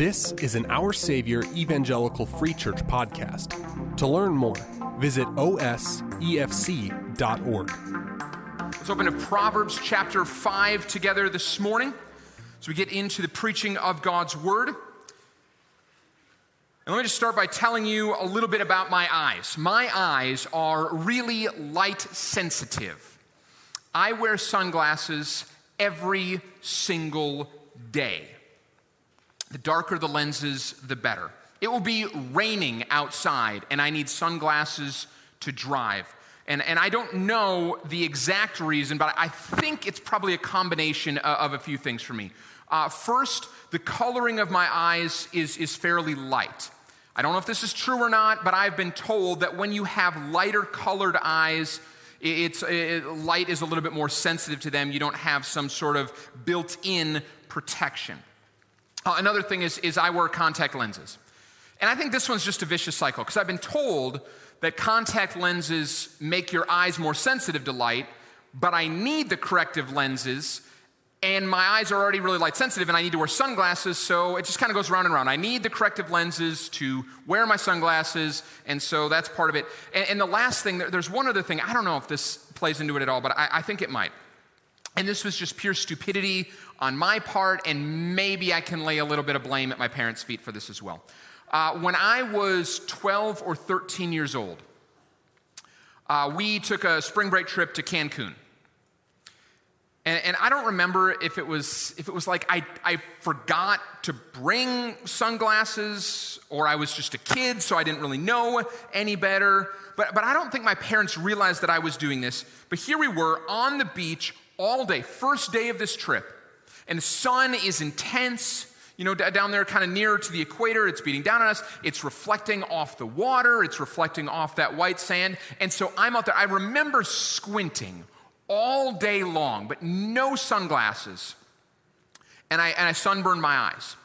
This is an Our Savior Evangelical Free Church podcast. To learn more, visit osefc.org. Let's open to Proverbs chapter 5 together this morning as we get into the preaching of God's Word. And let me just start by telling you a little bit about my eyes. My eyes are really light sensitive. I wear sunglasses every single day. The darker the lenses, the better. It will be raining outside, and I need sunglasses to drive. And, and I don't know the exact reason, but I think it's probably a combination of, of a few things for me. Uh, first, the coloring of my eyes is, is fairly light. I don't know if this is true or not, but I've been told that when you have lighter colored eyes, it's, it, light is a little bit more sensitive to them. You don't have some sort of built in protection. Uh, another thing is, is I wear contact lenses. And I think this one's just a vicious cycle because I've been told that contact lenses make your eyes more sensitive to light, but I need the corrective lenses, and my eyes are already really light sensitive, and I need to wear sunglasses, so it just kind of goes round and round. I need the corrective lenses to wear my sunglasses, and so that's part of it. And, and the last thing, there's one other thing, I don't know if this plays into it at all, but I, I think it might. And this was just pure stupidity on my part, and maybe I can lay a little bit of blame at my parents' feet for this as well. Uh, when I was 12 or 13 years old, uh, we took a spring break trip to Cancun. And, and, I don't remember if it was if it was like I, I forgot to bring sunglasses or I was just a kid, so I didn't really know any better. But, but I don't think my parents realized that I was doing this. But here we were on the beach all day, first day of this trip and the sun is intense. You know, down there, kind of nearer to the equator, it's beating down on us. It's reflecting off the water, it's reflecting off that white sand. And so I'm out there. I remember squinting all day long, but no sunglasses. And I, and I sunburned my eyes.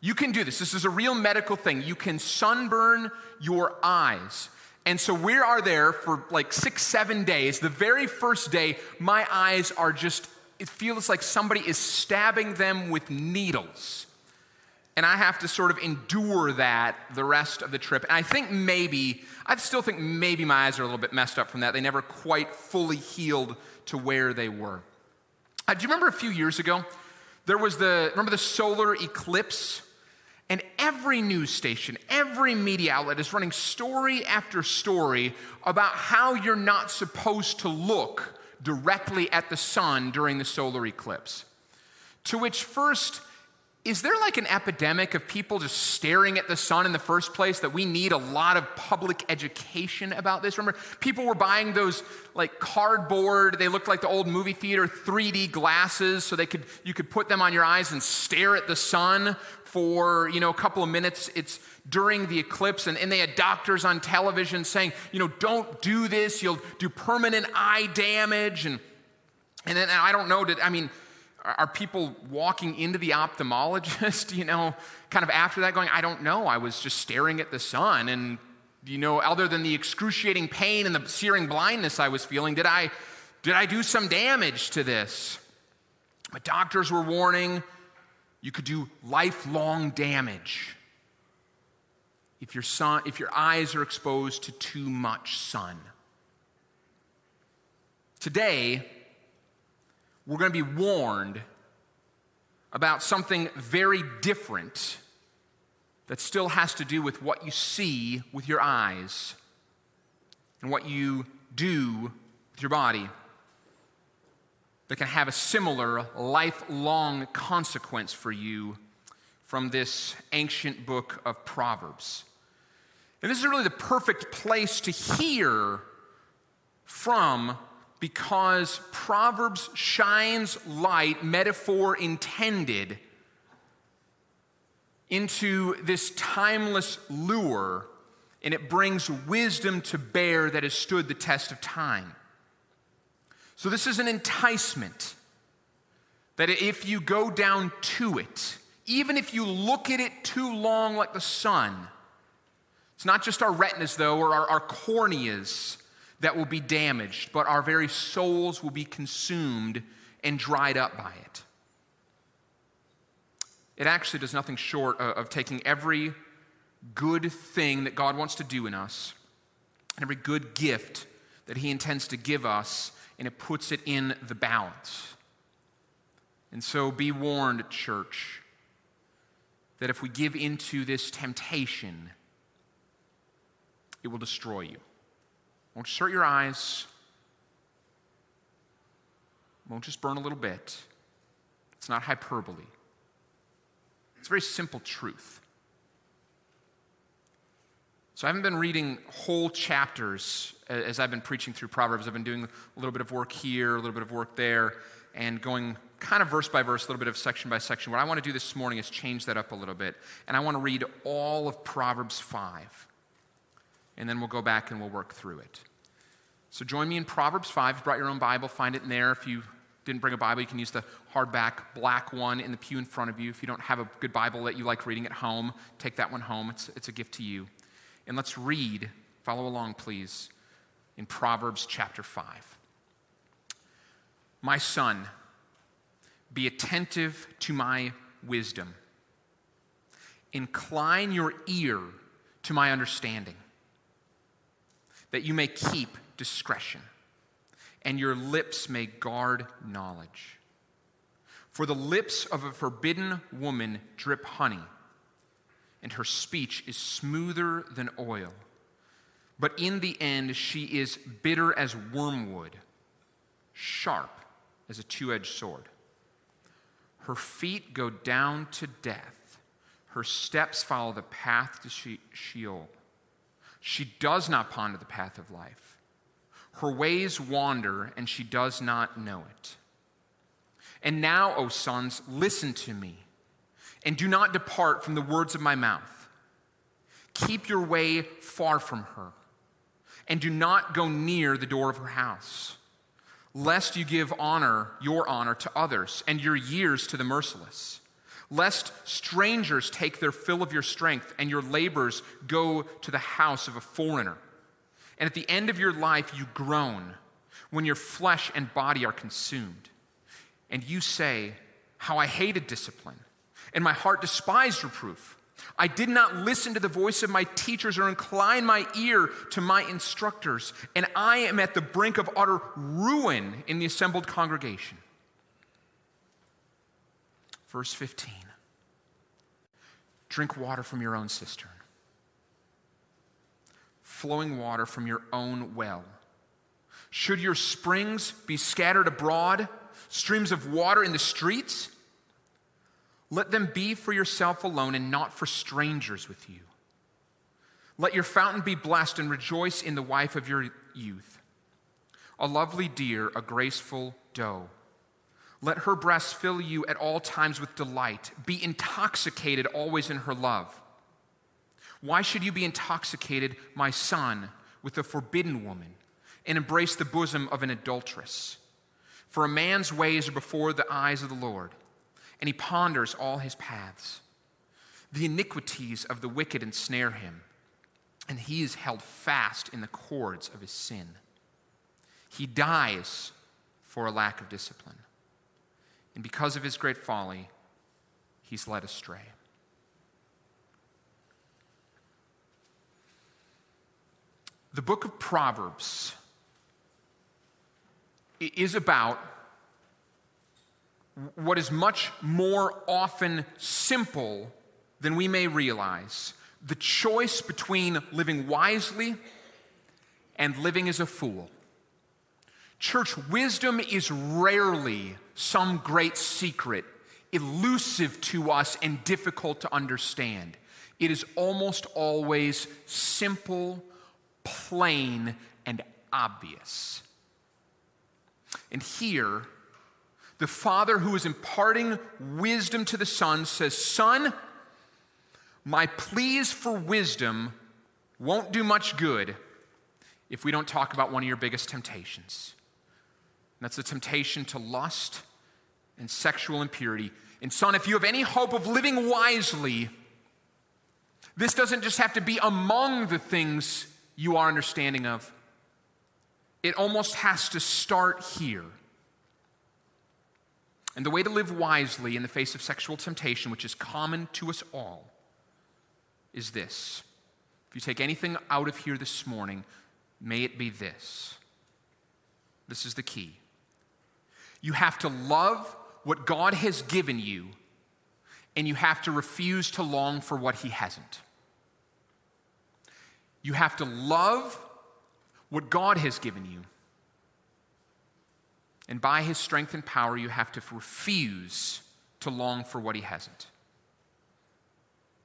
You can do this. This is a real medical thing. You can sunburn your eyes. And so we are there for like six, seven days. The very first day, my eyes are just it feels like somebody is stabbing them with needles. And I have to sort of endure that the rest of the trip. And I think maybe, I still think maybe my eyes are a little bit messed up from that. They never quite fully healed to where they were. Uh, do you remember a few years ago? There was the, remember the solar eclipse? And every news station, every media outlet is running story after story about how you're not supposed to look directly at the sun during the solar eclipse. To which, first, is there like an epidemic of people just staring at the sun in the first place that we need a lot of public education about this? Remember, people were buying those like cardboard, they looked like the old movie theater 3D glasses so they could you could put them on your eyes and stare at the sun for, you know, a couple of minutes. It's during the eclipse, and, and they had doctors on television saying, you know, don't do this, you'll do permanent eye damage. And, and then I don't know, did, I mean, are people walking into the ophthalmologist, you know, kind of after that going, I don't know, I was just staring at the sun and you know, other than the excruciating pain and the searing blindness I was feeling, did I did I do some damage to this? But doctors were warning you could do lifelong damage if your, sun, if your eyes are exposed to too much sun. Today, we're going to be warned about something very different that still has to do with what you see with your eyes and what you do with your body that can have a similar lifelong consequence for you from this ancient book of Proverbs. And this is really the perfect place to hear from because Proverbs shines light, metaphor intended, into this timeless lure, and it brings wisdom to bear that has stood the test of time. So, this is an enticement that if you go down to it, even if you look at it too long like the sun, it's not just our retinas, though, or our, our corneas that will be damaged, but our very souls will be consumed and dried up by it. it actually does nothing short of, taking every good thing that God wants to do in us and every good gift that He intends to give us, and it puts it in the balance. And so be warned, church, that if we give into this temptation, it will destroy you. Won't just hurt your eyes, won't just burn a little bit. It's not hyperbole. It's very simple truth. So I haven't been reading whole chapters as I've been preaching through Proverbs. I've been doing a little bit of work here, a little bit of work there, and going kind of verse by verse, a little bit of section by section. What I want to do this morning is change that up a little bit. And I want to read all of Proverbs 5. And then we'll go back and we'll work through it. So join me in Proverbs 5. If you brought your own Bible, find it in there. If you didn't bring a Bible, you can use the hardback black one in the pew in front of you. If you don't have a good Bible that you like reading at home, take that one home. It's, it's a gift to you. And let's read, follow along, please, in Proverbs chapter 5. My son, be attentive to my wisdom. Incline your ear to my understanding, that you may keep discretion, and your lips may guard knowledge. For the lips of a forbidden woman drip honey and her speech is smoother than oil. But in the end, she is bitter as wormwood, sharp as a two edged sword. Her feet go down to death, her steps follow the path to Sheol. She does not ponder the path of life. Her ways wander, and she does not know it. And now, O sons, listen to me and do not depart from the words of my mouth. Keep your way far from her, and do not go near the door of her house, lest you give honor, your honor, to others, and your years to the merciless. Lest strangers take their fill of your strength, and your labors go to the house of a foreigner. And at the end of your life, you groan when your flesh and body are consumed. And you say, How I hated discipline and my heart despised reproof. I did not listen to the voice of my teachers or incline my ear to my instructors, and I am at the brink of utter ruin in the assembled congregation. Verse 15 Drink water from your own cistern, flowing water from your own well. Should your springs be scattered abroad, streams of water in the streets? Let them be for yourself alone and not for strangers with you. Let your fountain be blessed and rejoice in the wife of your youth. A lovely deer, a graceful doe. Let her breasts fill you at all times with delight. Be intoxicated always in her love. Why should you be intoxicated, my son, with a forbidden woman and embrace the bosom of an adulteress? For a man's ways are before the eyes of the Lord and he ponders all his paths. The iniquities of the wicked ensnare him, and he is held fast in the cords of his sin. He dies for a lack of discipline, and because of his great folly, he's led astray. The book of Proverbs is about what is much more often simple than we may realize the choice between living wisely and living as a fool. Church wisdom is rarely some great secret, elusive to us and difficult to understand. It is almost always simple, plain, and obvious. And here, the father who is imparting wisdom to the son says, Son, my pleas for wisdom won't do much good if we don't talk about one of your biggest temptations. That's the temptation to lust and sexual impurity. And, son, if you have any hope of living wisely, this doesn't just have to be among the things you are understanding of, it almost has to start here. And the way to live wisely in the face of sexual temptation, which is common to us all, is this. If you take anything out of here this morning, may it be this. This is the key. You have to love what God has given you, and you have to refuse to long for what He hasn't. You have to love what God has given you. And by His strength and power, you have to refuse to long for what He hasn't.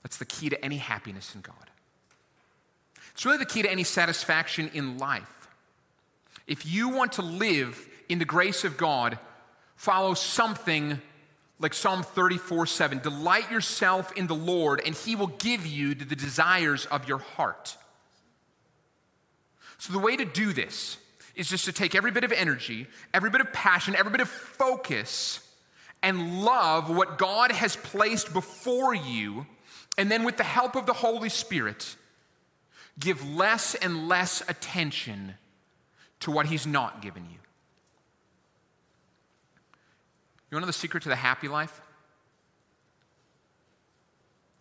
That's the key to any happiness in God. It's really the key to any satisfaction in life. If you want to live in the grace of God, follow something like Psalm 34 7. Delight yourself in the Lord, and he will give you the desires of your heart. So, the way to do this is just to take every bit of energy, every bit of passion, every bit of focus, and love what God has placed before you. And then, with the help of the Holy Spirit, give less and less attention to what He's not given you. You want to know the secret to the happy life?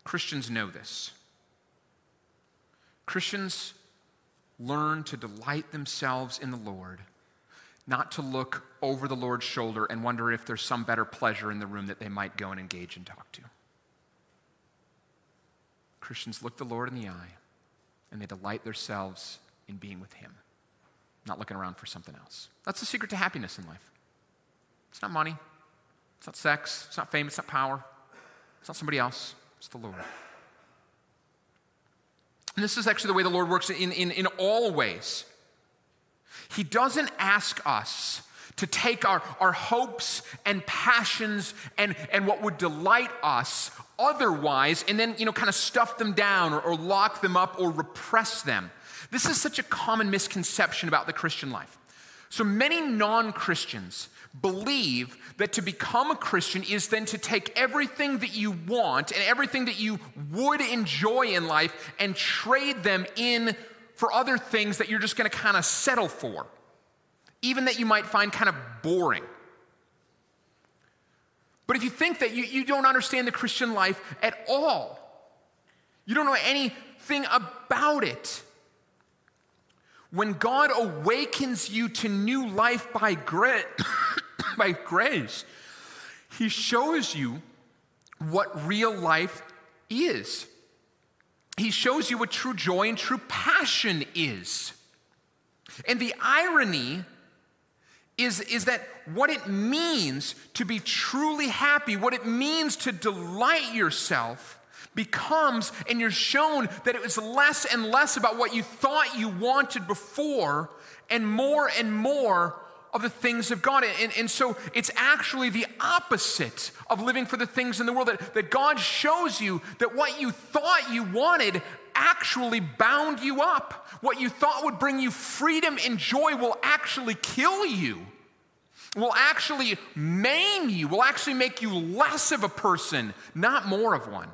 Christians know this. Christians learn to delight themselves in the Lord, not to look over the Lord's shoulder and wonder if there's some better pleasure in the room that they might go and engage and talk to. Christians look the Lord in the eye and they delight themselves in being with Him, not looking around for something else. That's the secret to happiness in life. It's not money, it's not sex, it's not fame, it's not power, it's not somebody else, it's the Lord. And this is actually the way the Lord works in, in, in all ways. He doesn't ask us to take our, our hopes and passions and, and what would delight us otherwise and then, you know, kind of stuff them down or, or lock them up or repress them. This is such a common misconception about the Christian life. So many non Christians believe that to become a Christian is then to take everything that you want and everything that you would enjoy in life and trade them in for other things that you're just going to kind of settle for, even that you might find kind of boring. But if you think that you, you don't understand the Christian life at all, you don't know anything about it, when God awakens you to new life by grit, by grace, He shows you what real life is. He shows you what true joy and true passion is. And the irony is, is that what it means to be truly happy, what it means to delight yourself, becomes, and you're shown that it was less and less about what you thought you wanted before, and more and more of the things of God. And, and so it's actually the opposite of living for the things in the world. That, that God shows you that what you thought you wanted actually bound you up. What you thought would bring you freedom and joy will actually kill you, will actually maim you, will actually make you less of a person, not more of one.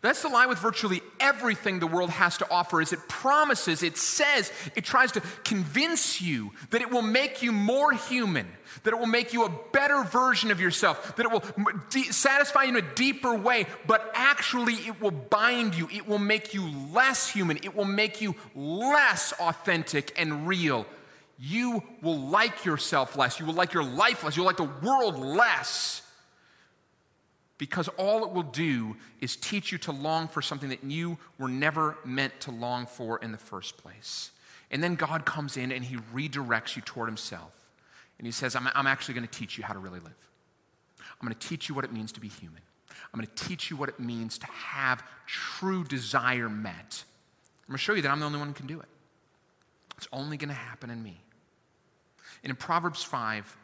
That's the lie with virtually everything the world has to offer is it promises, it says, it tries to convince you that it will make you more human, that it will make you a better version of yourself, that it will de- satisfy you in a deeper way, but actually it will bind you, it will make you less human, it will make you less authentic and real. You will like yourself less, you will like your life less, you'll like the world less because all it will do is teach you to long for something that you were never meant to long for in the first place. And then God comes in and he redirects you toward himself. And he says, I'm, I'm actually going to teach you how to really live. I'm going to teach you what it means to be human. I'm going to teach you what it means to have true desire met. I'm going to show you that I'm the only one who can do it. It's only going to happen in me. And in Proverbs 5,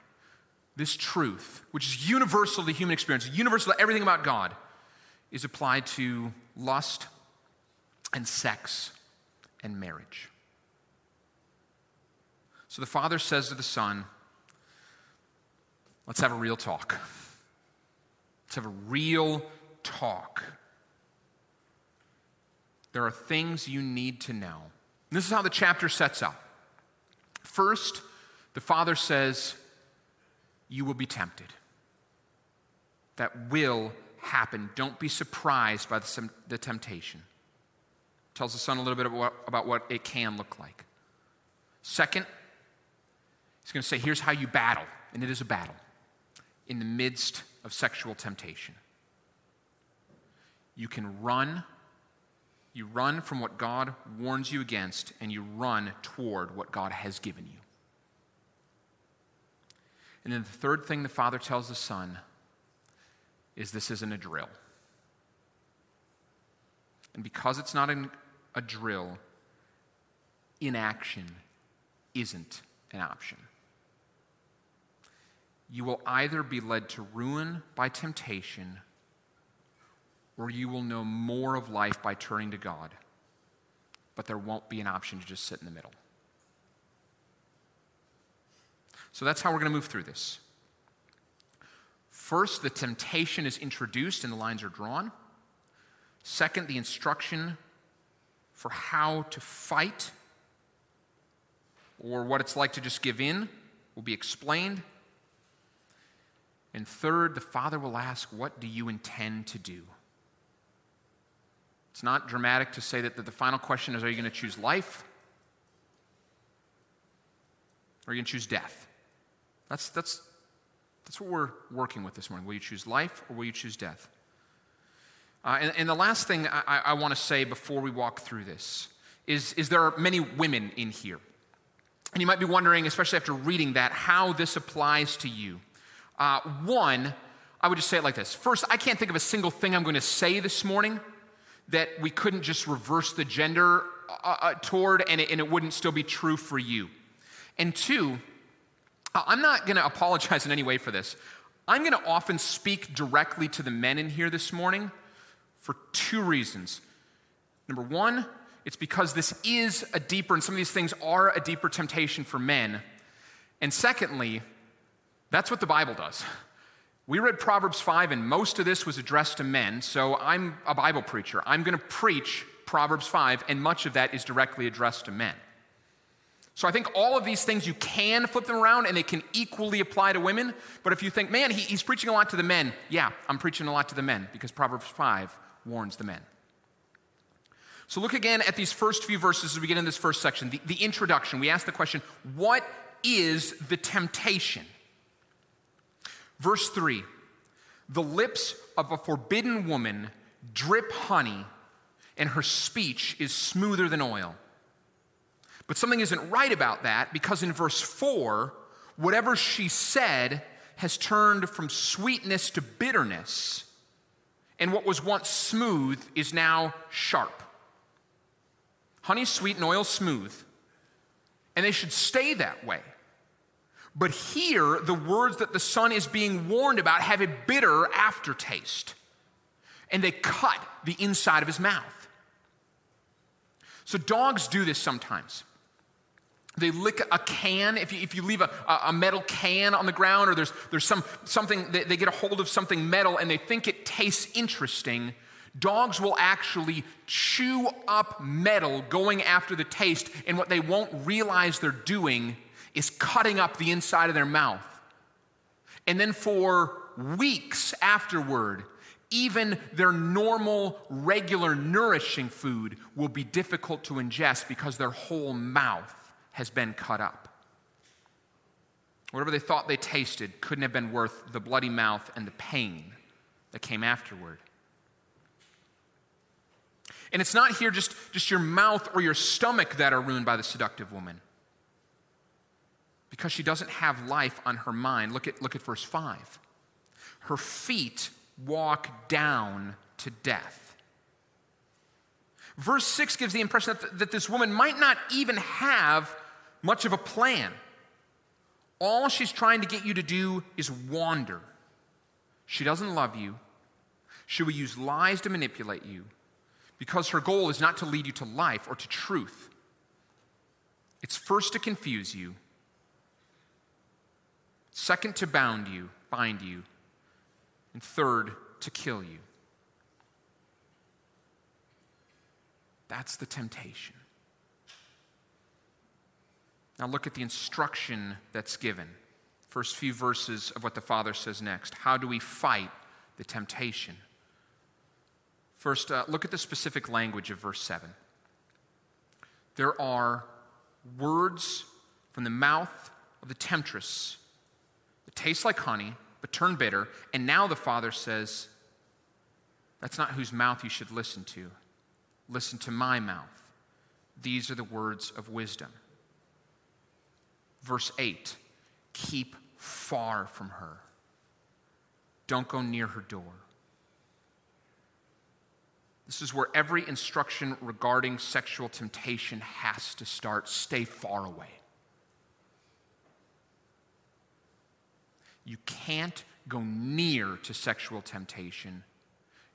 this truth, which is universal to human experience, universal to everything about God, is applied to lust and sex and marriage. So the father says to the son, Let's have a real talk. Let's have a real talk. There are things you need to know. And this is how the chapter sets up. First, the father says, you will be tempted. that will happen. Don't be surprised by the, the temptation. Tells the son a little bit about, about what it can look like. Second, he's going to say, here's how you battle, and it is a battle in the midst of sexual temptation. You can run. You run from what God warns you against, and you run toward what God has given you. And then the third thing the father tells the son is this isn't a drill. And because it's not an, a drill, inaction isn't an option. You will either be led to ruin by temptation, or you will know more of life by turning to God. But there won't be an option to just sit in the middle. So that's how we're going to move through this. First, the temptation is introduced and the lines are drawn. Second, the instruction for how to fight or what it's like to just give in will be explained. And third, the father will ask, What do you intend to do? It's not dramatic to say that the final question is Are you going to choose life? Or are you going to choose death? That's, that's, that's what we're working with this morning. Will you choose life or will you choose death? Uh, and, and, the last thing I, I want to say before we walk through this is, is there are many women in here. And you might be wondering, especially after reading that, how this applies to you. Uh, one, I would just say it like this. First, I can't think of a single thing I'm going to say this morning that we couldn't just reverse the gender uh, uh, toward and it, and it wouldn't still be true for you. And two, I'm not going to apologize in any way for this. I'm going to often speak directly to the men in here this morning for two reasons. Number one, it's because this is a deeper, and some of these things are a deeper temptation for men. And secondly, that's what the Bible does. We read Proverbs 5, and most of this was addressed to men, so I'm a Bible preacher. I'm going to preach Proverbs 5, and much of that is directly addressed to men. So I think all of these things you can flip them around and they can equally apply to women. But if you think, man, he, he's preaching a lot to the men, yeah, I'm preaching a lot to the men because Proverbs 5 warns the men. So look again at these first few verses as we get in this first section. The, the introduction, we ask the question, what is the temptation? Verse 3 The lips of a forbidden woman drip honey, and her speech is smoother than oil. But something isn't right about that because in verse 4, whatever she said has turned from sweetness to bitterness, and what was once smooth is now sharp. Honey sweet and oil smooth, and they should stay that way. But here, the words that the son is being warned about have a bitter aftertaste, and they cut the inside of his mouth. So, dogs do this sometimes. They lick a can. If you, if you leave a, a metal can on the ground or there's, there's some, something, they, they get a hold of something metal and they think it tastes interesting, dogs will actually chew up metal going after the taste. And what they won't realize they're doing is cutting up the inside of their mouth. And then for weeks afterward, even their normal, regular, nourishing food will be difficult to ingest because their whole mouth has been cut up. Whatever they thought they tasted couldn't have been worth the bloody mouth and the pain that came afterward. And it's not here just, just your mouth or your stomach that are ruined by the seductive woman. Because she doesn't have life on her mind. Look at, look at verse 5. Her feet walk down to death. Verse 6 gives the impression that, that this woman might not even have much of a plan. All she's trying to get you to do is wander. She doesn't love you. She will use lies to manipulate you because her goal is not to lead you to life or to truth. It's first to confuse you, second, to bound you, bind you, and third, to kill you. That's the temptation. Now look at the instruction that's given. First few verses of what the Father says next. How do we fight the temptation. First, uh, look at the specific language of verse 7. There are words from the mouth of the temptress that taste like honey, but turn bitter. And now the Father says, That's not whose mouth you should listen to. Listen to my mouth. These are the words of wisdom. Verse 8 Keep far from her, don't go near her door. This is where every instruction regarding sexual temptation has to start. Stay far away. You can't go near to sexual temptation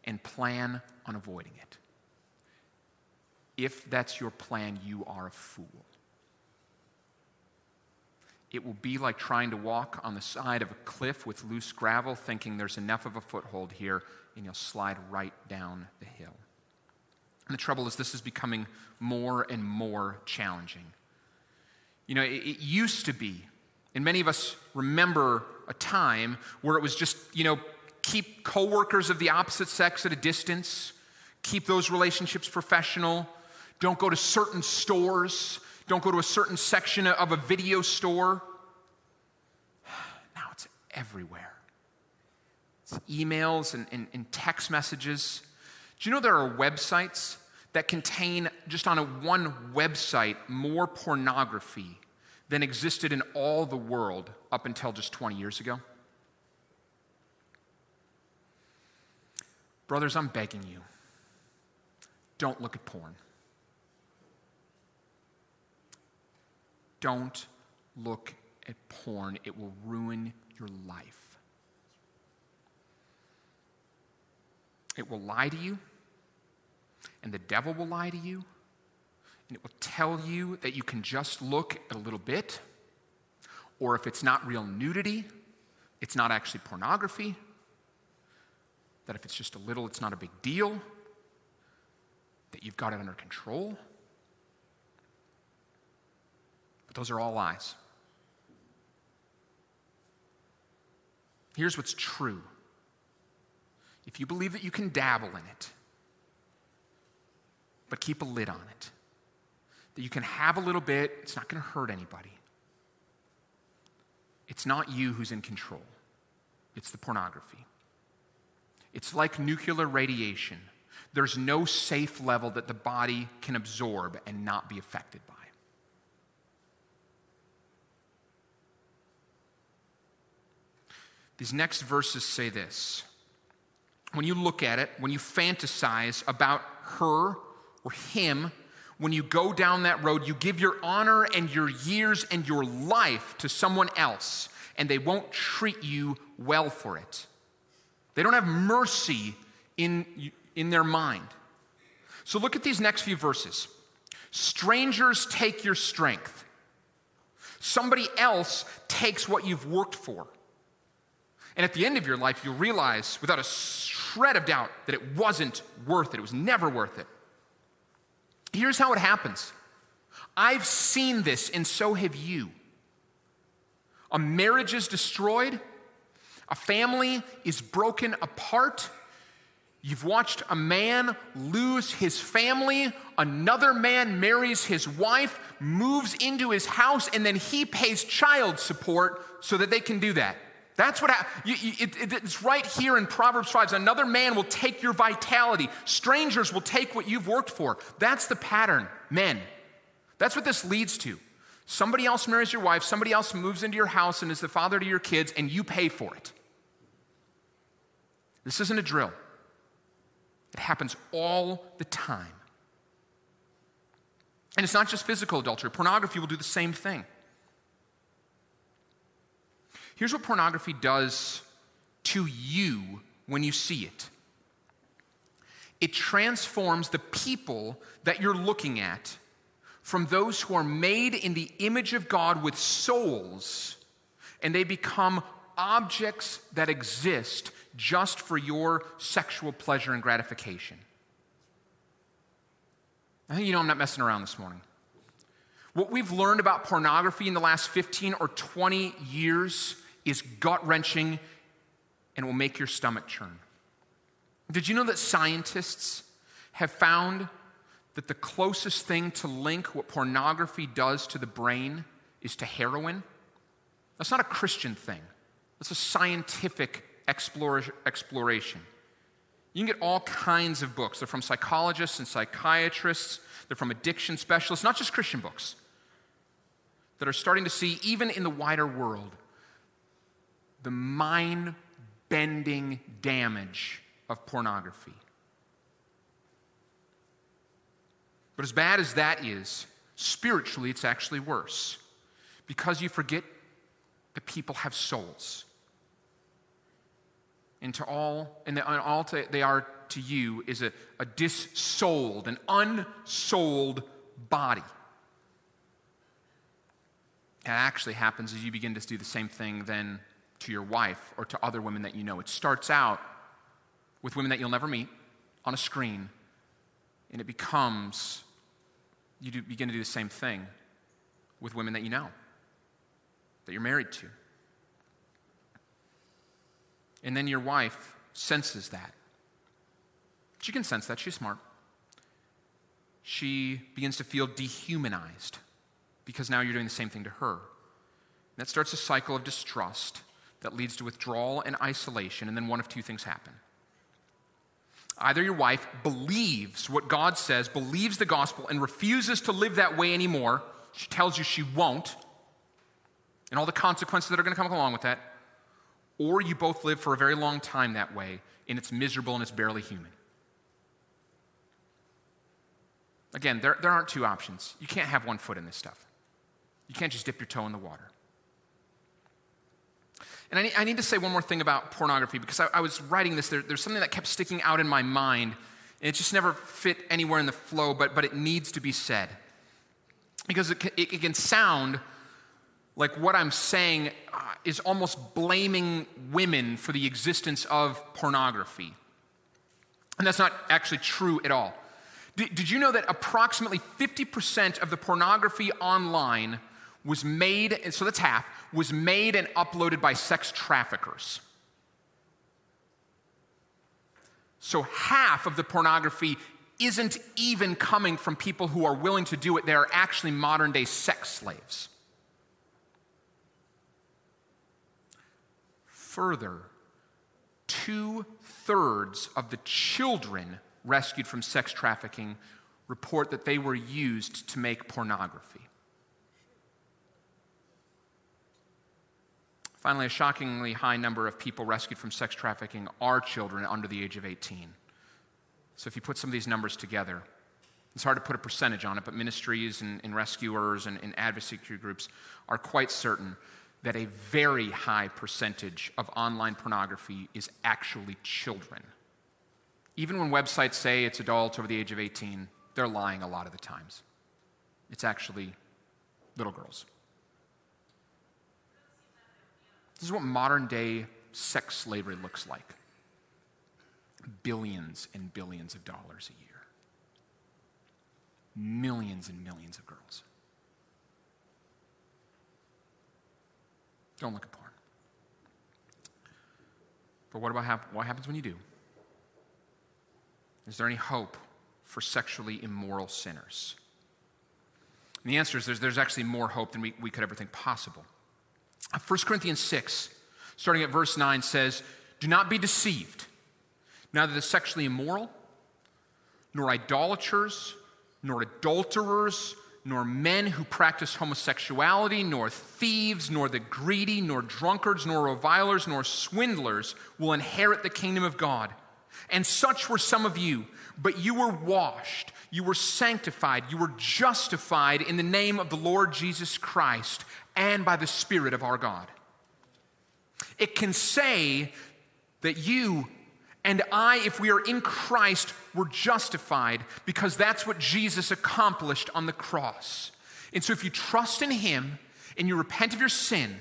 and plan on avoiding it. If that's your plan, you are a fool. It will be like trying to walk on the side of a cliff with loose gravel, thinking there's enough of a foothold here, and you'll slide right down the hill. And the trouble is, this is becoming more and more challenging. You know, it, it used to be, and many of us remember a time where it was just, you know, keep coworkers of the opposite sex at a distance, keep those relationships professional, don't go to certain stores, don't go to a certain section of a video store. Now it's everywhere. It's emails and, and, and text messages. Do you know there are websites that contain, just on a one website, more pornography than existed in all the world up until just 20 years ago? Brothers, I'm begging you, don't look at porn. Don't look at porn, it will ruin your life. It will lie to you, and the devil will lie to you, and it will tell you that you can just look a little bit, or if it's not real nudity, it's not actually pornography, that if it's just a little, it's not a big deal, that you've got it under control. Those are all lies. Here's what's true if you believe that you can dabble in it, but keep a lid on it, that you can have a little bit, it's not going to hurt anybody. It's not you who's in control, it's the pornography. It's like nuclear radiation. There's no safe level that the body can absorb and not be affected by. These next verses say this. When you look at it, when you fantasize about her or him, when you go down that road, you give your honor and your years and your life to someone else, and they won't treat you well for it. They don't have mercy in, in their mind. So look at these next few verses. Strangers take your strength. Somebody else takes what you've worked for. And at the end of your life, you'll realize without a shred of doubt that it wasn't worth it. It was never worth it. Here's how it happens I've seen this, and so have you. A marriage is destroyed a family is broken apart. You've watched a man lose his family. Another man marries his wife, moves into his house, and then he pays child support so that they can do that. That's what happens. It, it, it's right here in Proverbs 5. Another man will take your vitality. Strangers will take what you've worked for. That's the pattern, men. That's what this leads to. Somebody else marries your wife, somebody else moves into your house and is the father to your kids, and you pay for it. This isn't a drill, it happens all the time. And it's not just physical adultery, pornography will do the same thing. Here's what pornography does to you when you see it it transforms the people that you're looking at from those who are made in the image of God with souls, and they become objects that exist just for your sexual pleasure and gratification. I think you know I'm not messing around this morning. What we've learned about pornography in the last 15 or 20 years is gut wrenching and will make your stomach churn. Did you know that scientists have found that the closest thing to link what pornography does to the brain is to heroin? That's not a Christian thing, that's a scientific exploration. You can get all kinds of books. They're from psychologists and psychiatrists, they're from addiction specialists, not just Christian books, that are starting to see, even in the wider world, the mind bending damage of pornography. But as bad as that is, spiritually, it's actually worse because you forget that people have souls. And to all, and, all to, they are to you is a, a dissouled, an unsouled body. That actually happens as you begin to do the same thing then to your wife or to other women that you know. It starts out with women that you'll never meet on a screen, and it becomes, you do, begin to do the same thing with women that you know, that you're married to. And then your wife senses that. She can sense that. She's smart. She begins to feel dehumanized because now you're doing the same thing to her. And that starts a cycle of distrust that leads to withdrawal and isolation, and then one of two things happen. Either your wife believes what God says, believes the gospel, and refuses to live that way anymore. She tells you she won't, and all the consequences that are going to come along with that. Or you both live for a very long time that way, and it's miserable and it's barely human. Again, there, there aren't two options. You can't have one foot in this stuff. You can't just dip your toe in the water. And I need, I need to say one more thing about pornography because I, I was writing this. There, there's something that kept sticking out in my mind, and it just never fit anywhere in the flow, but, but it needs to be said. Because it, it, it can sound like what I'm saying uh, is almost blaming women for the existence of pornography. And that's not actually true at all. Did, did you know that approximately 50% of the pornography online was made, so that's half, was made and uploaded by sex traffickers. So half of the pornography isn't even coming from people who are willing to do it. They are actually modern day sex slaves. Further, two thirds of the children rescued from sex trafficking report that they were used to make pornography. Finally, a shockingly high number of people rescued from sex trafficking are children under the age of 18. So if you put some of these numbers together, it's hard to put a percentage on it, but ministries and, and rescuers and, and advocacy groups are quite certain that a very high percentage of online pornography is actually children. Even when websites say it's adults over the age of 18, they're lying a lot of the times. It's actually little girls. This is what modern day sex slavery looks like billions and billions of dollars a year, millions and millions of girls. Don't look at porn. But what, about hap- what happens when you do? Is there any hope for sexually immoral sinners? And the answer is there's, there's actually more hope than we, we could ever think possible. 1 Corinthians 6, starting at verse 9, says, Do not be deceived. Neither the sexually immoral, nor idolaters, nor adulterers, nor men who practice homosexuality, nor thieves, nor the greedy, nor drunkards, nor revilers, nor swindlers will inherit the kingdom of God. And such were some of you, but you were washed, you were sanctified, you were justified in the name of the Lord Jesus Christ and by the Spirit of our God. It can say that you and I, if we are in Christ, were justified because that's what Jesus accomplished on the cross. And so if you trust in Him and you repent of your sin,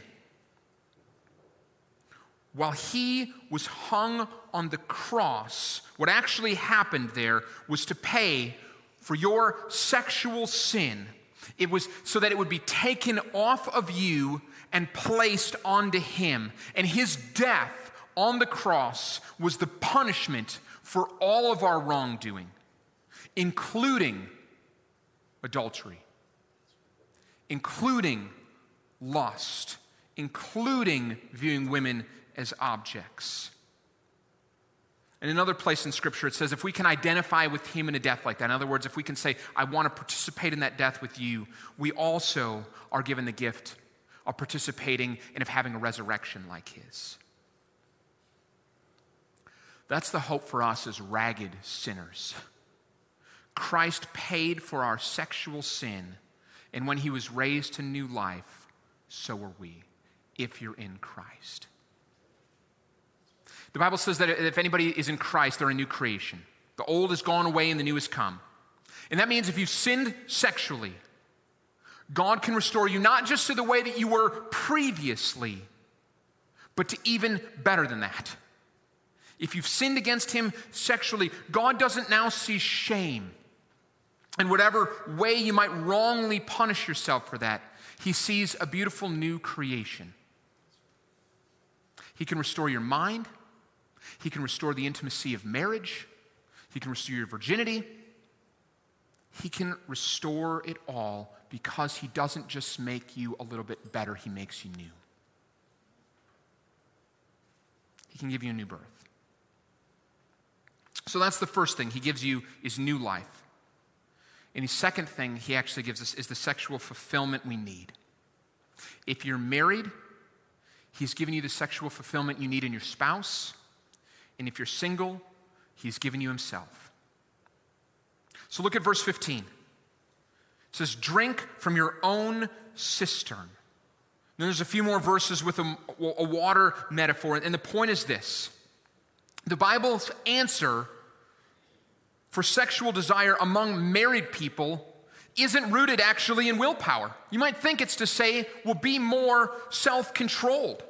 while He was hung on the cross, what actually happened there was to pay for your sexual sin it was so that it would be taken off of you and placed onto him. And his death on the cross was the punishment for all of our wrongdoing, including adultery, including lust, including viewing women as objects. In another place in Scripture, it says if we can identify with him in a death like that, in other words, if we can say, I want to participate in that death with you, we also are given the gift of participating and of having a resurrection like his. That's the hope for us as ragged sinners. Christ paid for our sexual sin, and when he was raised to new life, so are we, if you're in Christ. The Bible says that if anybody is in Christ, they're a new creation. The old has gone away and the new has come. And that means if you sinned sexually, God can restore you not just to the way that you were previously, but to even better than that. If you've sinned against Him sexually, God doesn't now see shame. And whatever way you might wrongly punish yourself for that, He sees a beautiful new creation. He can restore your mind, He can restore the intimacy of marriage, He can restore your virginity. He can restore it all because He doesn't just make you a little bit better, He makes you new. He can give you a new birth. So that's the first thing He gives you is new life. And the second thing He actually gives us is the sexual fulfillment we need. If you're married, He's given you the sexual fulfillment you need in your spouse. And if you're single, He's given you Himself. So look at verse 15. It says, Drink from your own cistern. And there's a few more verses with a, a water metaphor. And the point is this the Bible's answer for sexual desire among married people isn't rooted actually in willpower. You might think it's to say, well, be more self controlled.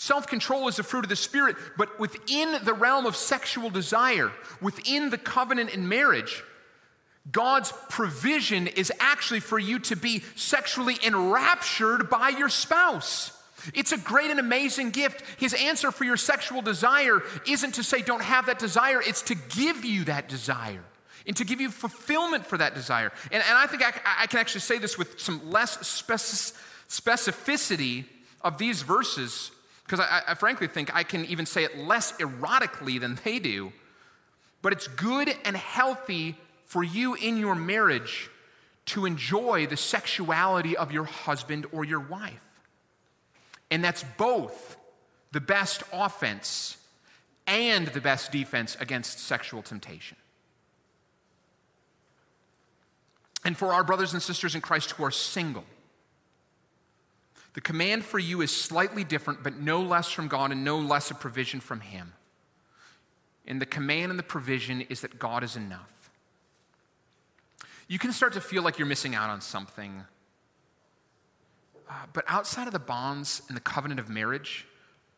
Self control is the fruit of the Spirit, but within the realm of sexual desire, within the covenant in marriage, God's provision is actually for you to be sexually enraptured by your spouse. It's a great and amazing gift. His answer for your sexual desire isn't to say, don't have that desire, it's to give you that desire and to give you fulfillment for that desire. And, and I think I, I, can actually say this with some less specificity of these verses because I, I frankly think I can even say it less erotically than they do. But it's good and healthy for you in your marriage to enjoy the sexuality of your husband or your wife. And that's both the best offense and the best defense against sexual temptation. And for our brothers and sisters in Christ who are single, the command for you is slightly different, but no less from God and no less a provision from Him. And the command and the provision is that God is enough. You can start to feel like you're missing out on something. Uh, but outside of the bonds and the covenant of marriage,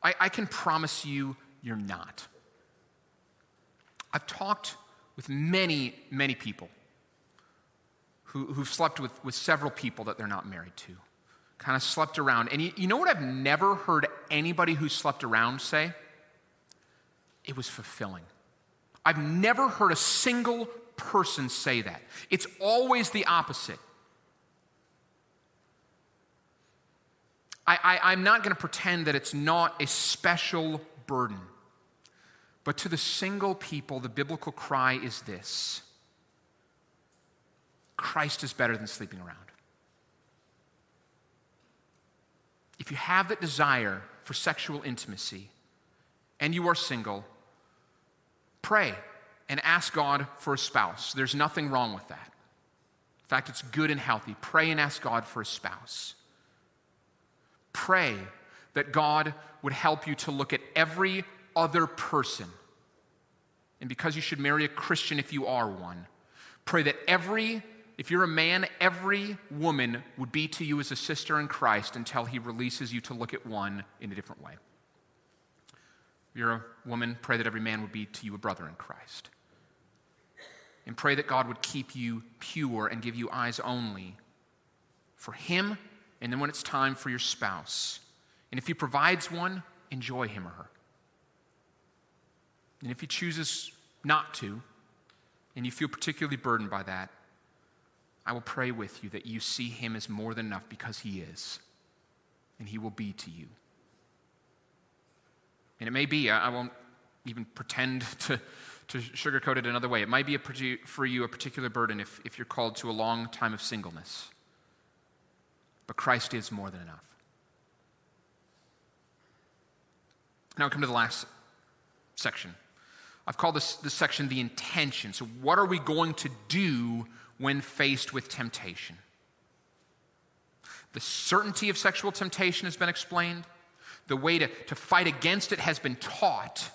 I, I can promise you you're not. I've talked with many, many people who, who've slept with, with several people that they're not married to kind of slept around. And you, you know what I've never heard anybody who slept around say? It was fulfilling. I've never heard a single person say that. It's always the opposite. I, am not going to pretend that it's not a special burden. But to the single people, the biblical cry is this Christ is better than sleeping around. If you have that desire for sexual intimacy and you are single, pray and ask God for a spouse. There's nothing wrong with that. In fact, it's good and healthy. Pray and ask God for a spouse. Pray that God would help you to look at every other person. And because you should marry a Christian if you are one, pray that every if you're a man, every woman would be to you as a sister in Christ until he releases you to look at one in a different way. If you're a woman, pray that every man would be to you a brother in Christ. And pray that God would keep you pure and give you eyes only for him, and then when it's time for your spouse. And if he provides one, enjoy him or her. And if he chooses not to, and you feel particularly burdened by that, I will pray with you that you see him as more than enough because he is, and he will be to you. And it may be, I won't even pretend to, to sugarcoat it another way. It might be a, for you a particular burden if, if you're called to a long time of singleness. But Christ is more than enough. Now we come to the last section. I've called this, this section the intention. So, what are we going to do when faced with temptation? The certainty of sexual temptation has been explained. The way to, to fight against it has been taught.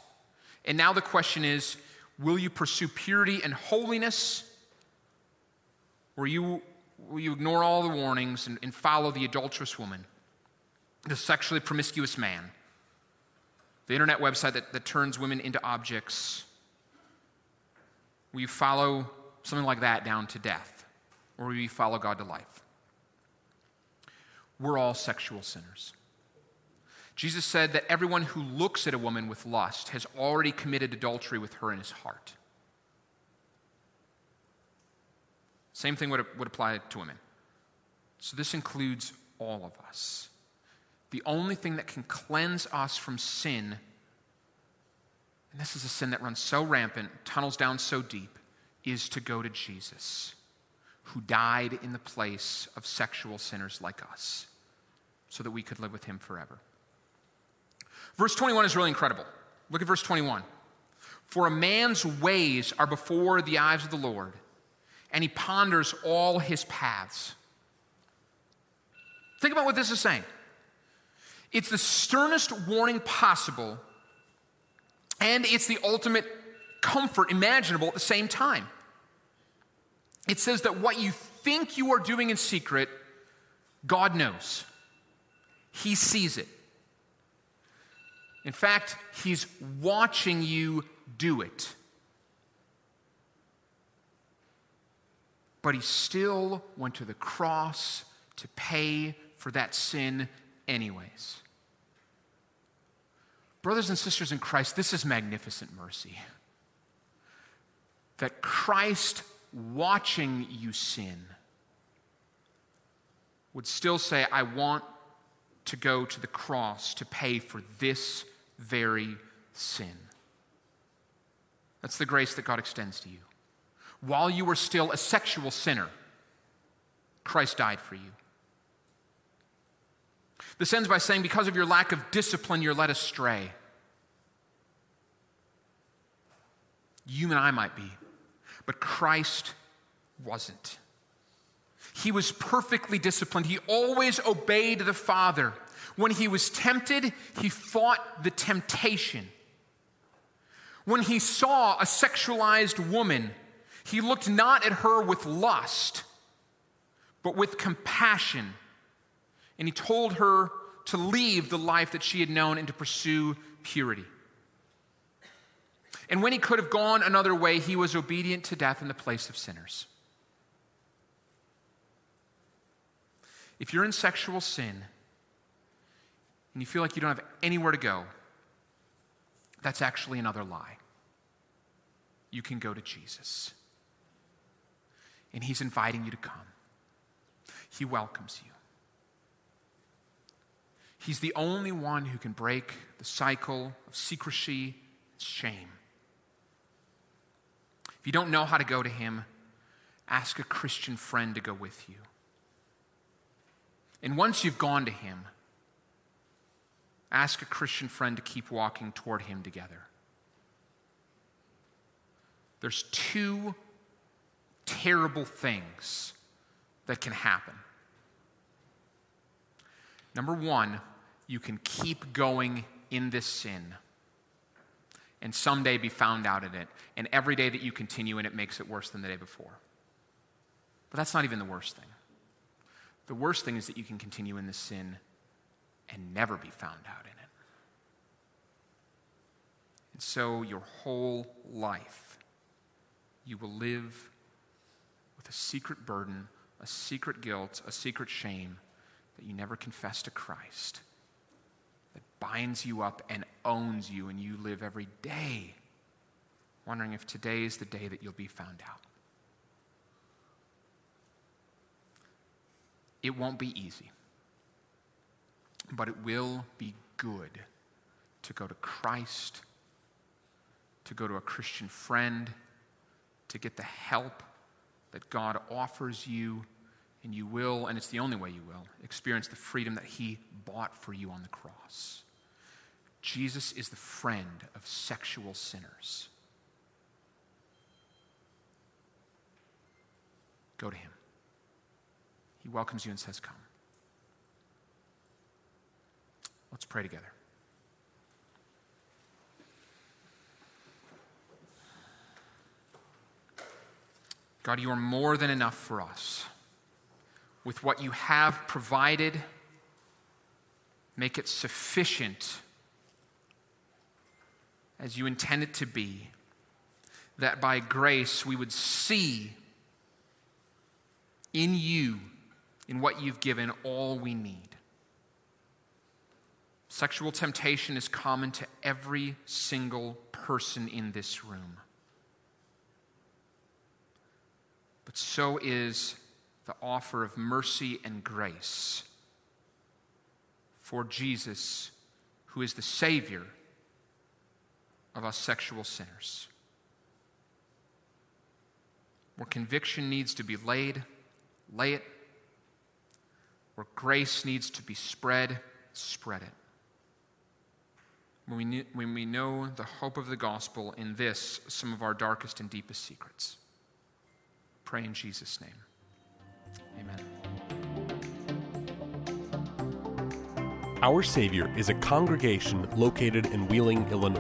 And now the question is will you pursue purity and holiness? Or you, will you ignore all the warnings and, and follow the adulterous woman, the sexually promiscuous man? the internet website that, that turns women into objects, will you follow something like that down to death? Or we follow God to life? We're all sexual sinners. Jesus said that everyone who looks at a woman with lust has already committed adultery with her in his heart. Same thing would, would apply to women. So this includes all of us the only thing that can cleanse us from sin, and this is a sin that runs so rampant, tunnels down so deep, is to go to Jesus, who died in the place of sexual sinners like us, so that we could live with him forever. Verse 21 is really incredible. Look at verse 21. For a man's ways are before the eyes of the Lord, and he ponders all his paths. Think about what this is saying. It's the sternest warning possible, and it's the ultimate comfort imaginable at the same time. It says that what you think you are doing in secret, God knows. He sees it. In fact, He's watching you do it. But He still went to the cross to pay for that sin, anyways. Brothers and sisters in Christ, this is magnificent mercy. That Christ, watching you sin, would still say, I want to go to the cross to pay for this very sin. That's the grace that God extends to you. While you were still a sexual sinner, Christ died for you. This ends by saying, Because of your lack of discipline, you're led astray. You and I might be, but Christ wasn't. He was perfectly disciplined. He always obeyed the Father. When he was tempted, he fought the temptation. When he saw a sexualized woman, he looked not at her with lust, but with compassion and he told her to leave the life that she had known and to pursue purity. And when he could have gone another way, he was obedient to death in the place of sinners. If you're in sexual sin and you feel like you don't have anywhere to go, that's actually another lie. You can go to Jesus. And he's inviting you to come, he welcomes you. He's the only one who can break the cycle of secrecy and shame. If you don't know how to go to Him, ask a Christian friend to go with you. And once you've gone to Him, ask a Christian friend to keep walking toward Him together. There's two terrible things that can happen. Number one, you can keep going in this sin and someday be found out in it. And every day that you continue in it makes it worse than the day before. But that's not even the worst thing. The worst thing is that you can continue in the sin and never be found out in it. And so your whole life, you will live with a secret burden, a secret guilt, a secret shame that you never confess to Christ binds you up and owns you, and you live every day wondering if today is the day that you'll be found out. It won't be easy, but it will be good to go to Christ, to go to a Christian friend, to get the help that God offers you, and you will, and it's the only way you will, experience the freedom that He bought for you on the cross. Jesus is the friend of sexual sinners. Go to Him. He welcomes you and says, Come. Let's pray together. God, you are more than enough for us. With what you have provided, make it sufficient as you intend it to be, that by grace we would see in you, in what you've given, all we need. Sexual temptation is common to every single person in this room. but so is the offer of mercy and grace for Jesus, who is the Savior of us sexual sinners. Where conviction needs to be laid, lay it. Where grace needs to be spread, spread it. When we, when we know the hope of the gospel in this, some of our darkest and deepest secrets. Pray in Jesus' name. Amen. Our Savior is a congregation located in Wheeling, Illinois.